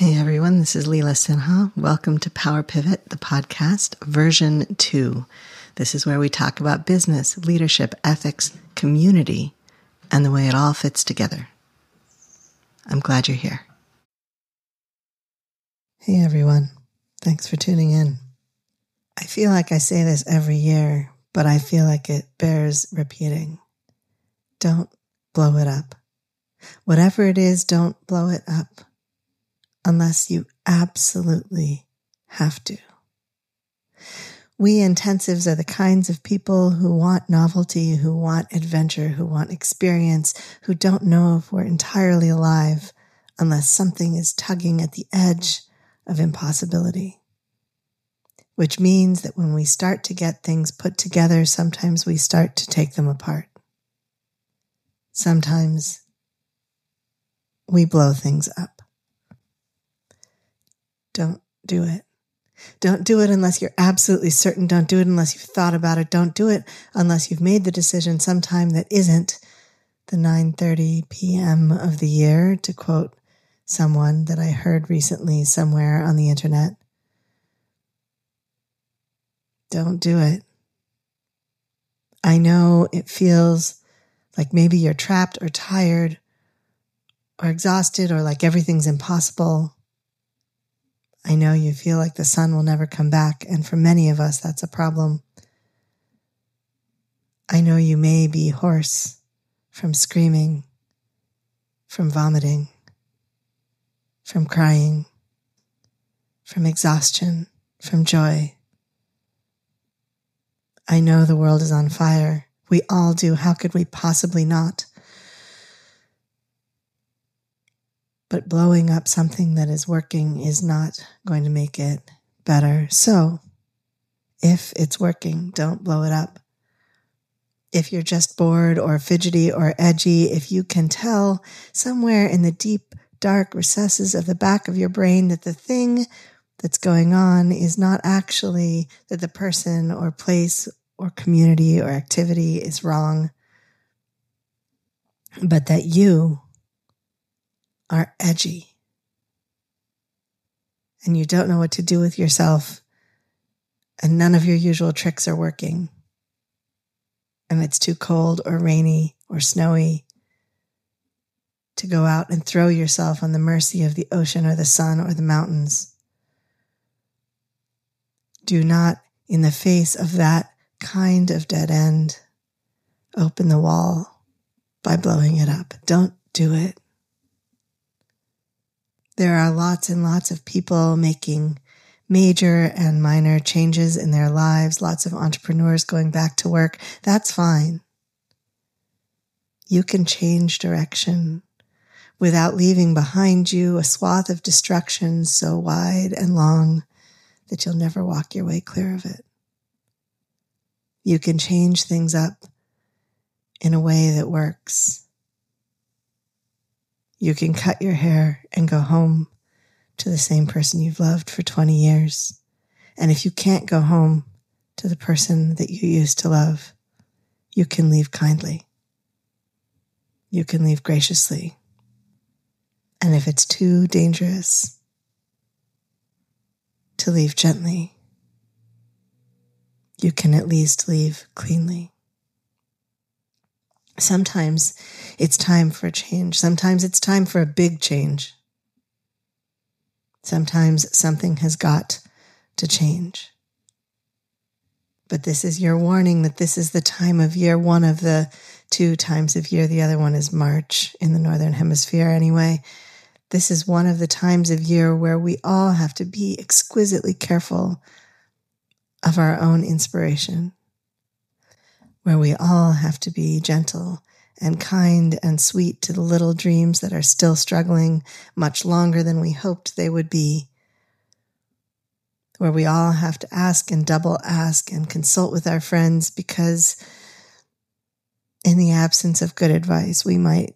Hey everyone, this is Leela Sinha. Welcome to Power Pivot, the podcast, version two. This is where we talk about business, leadership, ethics, community, and the way it all fits together. I'm glad you're here. Hey everyone, thanks for tuning in. I feel like I say this every year, but I feel like it bears repeating. Don't blow it up. Whatever it is, don't blow it up unless you absolutely have to. We intensives are the kinds of people who want novelty, who want adventure, who want experience, who don't know if we're entirely alive unless something is tugging at the edge of impossibility. Which means that when we start to get things put together, sometimes we start to take them apart. Sometimes we blow things up. Don't do it. Don't do it unless you're absolutely certain. Don't do it unless you've thought about it. Don't do it unless you've made the decision sometime that isn't the 9:30 p.m. of the year to quote someone that I heard recently somewhere on the internet. Don't do it. I know it feels like maybe you're trapped or tired or exhausted or like everything's impossible. I know you feel like the sun will never come back, and for many of us, that's a problem. I know you may be hoarse from screaming, from vomiting, from crying, from exhaustion, from joy. I know the world is on fire. We all do. How could we possibly not? But blowing up something that is working is not going to make it better. So, if it's working, don't blow it up. If you're just bored or fidgety or edgy, if you can tell somewhere in the deep, dark recesses of the back of your brain that the thing that's going on is not actually that the person or place or community or activity is wrong, but that you are edgy and you don't know what to do with yourself and none of your usual tricks are working and it's too cold or rainy or snowy to go out and throw yourself on the mercy of the ocean or the sun or the mountains. Do not, in the face of that kind of dead end, open the wall by blowing it up. Don't do it. There are lots and lots of people making major and minor changes in their lives, lots of entrepreneurs going back to work. That's fine. You can change direction without leaving behind you a swath of destruction so wide and long that you'll never walk your way clear of it. You can change things up in a way that works you can cut your hair and go home to the same person you've loved for 20 years. And if you can't go home to the person that you used to love, you can leave kindly. You can leave graciously. And if it's too dangerous to leave gently, you can at least leave cleanly. Sometimes it's time for a change. Sometimes it's time for a big change. Sometimes something has got to change. But this is your warning that this is the time of year, one of the two times of year. The other one is March in the Northern Hemisphere, anyway. This is one of the times of year where we all have to be exquisitely careful of our own inspiration where we all have to be gentle and kind and sweet to the little dreams that are still struggling much longer than we hoped they would be. Where we all have to ask and double ask and consult with our friends because, in the absence of good advice, we might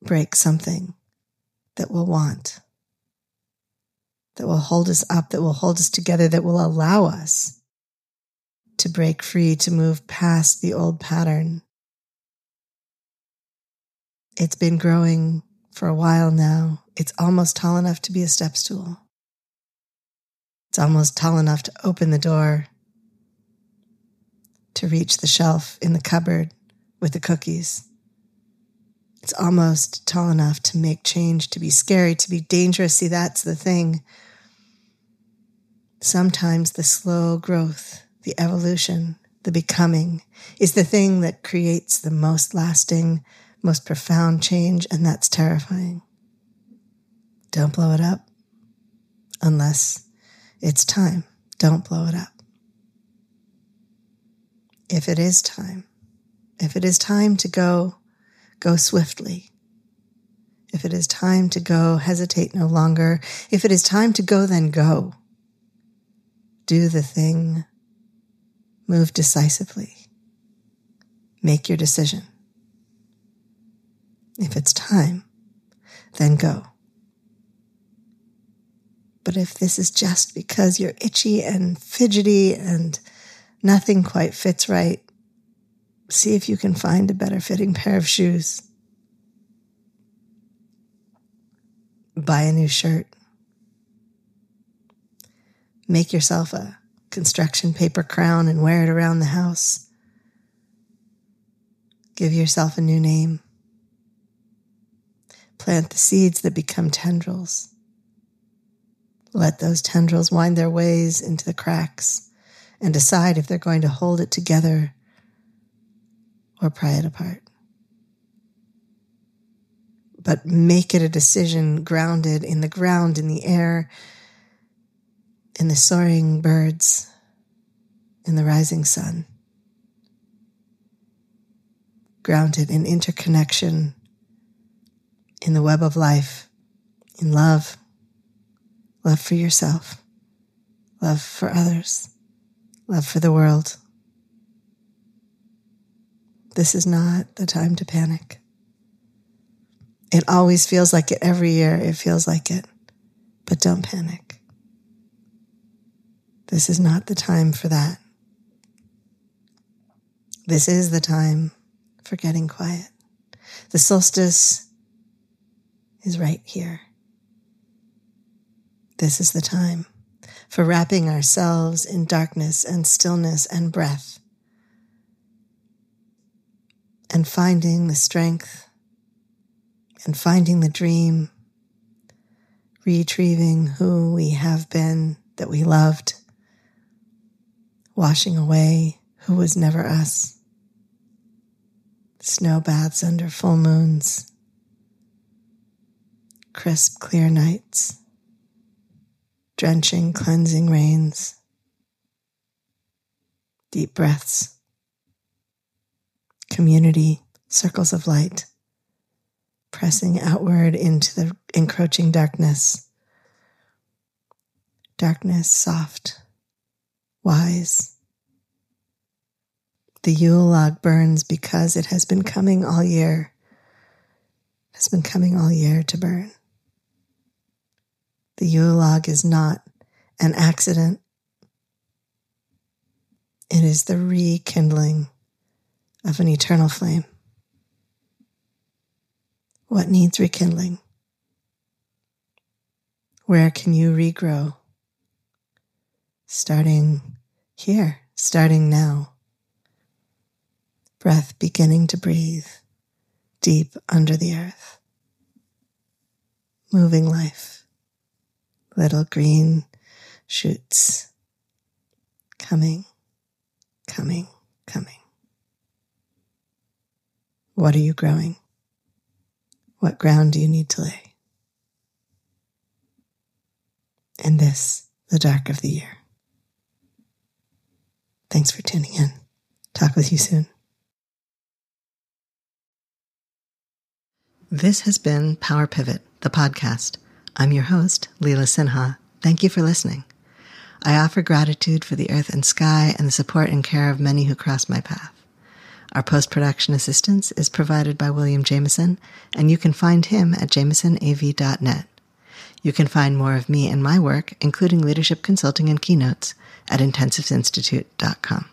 break something that we'll want, that will hold us up, that will hold us together, that will allow us to break free, to move past the old pattern. It's been growing for a while now, it's almost tall enough to be a step stool. It's almost tall enough to open the door, to reach the shelf in the cupboard with the cookies. It's almost tall enough to make change, to be scary, to be dangerous. See, that's the thing. Sometimes the slow growth, the evolution, the becoming is the thing that creates the most lasting, most profound change, and that's terrifying. Don't blow it up unless it's time. Don't blow it up. If it is time, if it is time to go, go swiftly. If it is time to go, hesitate no longer. If it is time to go, then go. Do the thing. Move decisively. Make your decision. If it's time, then go. But if this is just because you're itchy and fidgety and nothing quite fits right, see if you can find a better fitting pair of shoes. Buy a new shirt. Make yourself a construction paper crown and wear it around the house. Give yourself a new name. Plant the seeds that become tendrils. Let those tendrils wind their ways into the cracks and decide if they're going to hold it together or pry it apart. But make it a decision grounded in the ground, in the air, in the soaring birds, in the rising sun. Grounded in interconnection, in the web of life, in love love for yourself, love for others, love for the world. This is not the time to panic. It always feels like it every year. It feels like it. But don't panic. This is not the time for that. This is the time for getting quiet. The solstice is right here. This is the time for wrapping ourselves in darkness and stillness and breath and finding the strength and finding the dream, retrieving who we have been that we loved, washing away who was never us. Snow baths under full moons, crisp, clear nights. Drenching, cleansing rains, deep breaths, community, circles of light, pressing outward into the encroaching darkness. Darkness, soft, wise. The Yule log burns because it has been coming all year, has been coming all year to burn. The Yule log is not an accident. It is the rekindling of an eternal flame. What needs rekindling? Where can you regrow? Starting here, starting now. Breath beginning to breathe deep under the earth. Moving life little green shoots coming, coming, coming. What are you growing? What ground do you need to lay? In this, the dark of the year. Thanks for tuning in. Talk with you soon. This has been Power Pivot, the podcast. I'm your host, Leela Sinha. Thank you for listening. I offer gratitude for the earth and sky and the support and care of many who cross my path. Our post production assistance is provided by William Jameson, and you can find him at jamesonav.net. You can find more of me and my work, including leadership consulting and keynotes, at intensivesinstitute.com.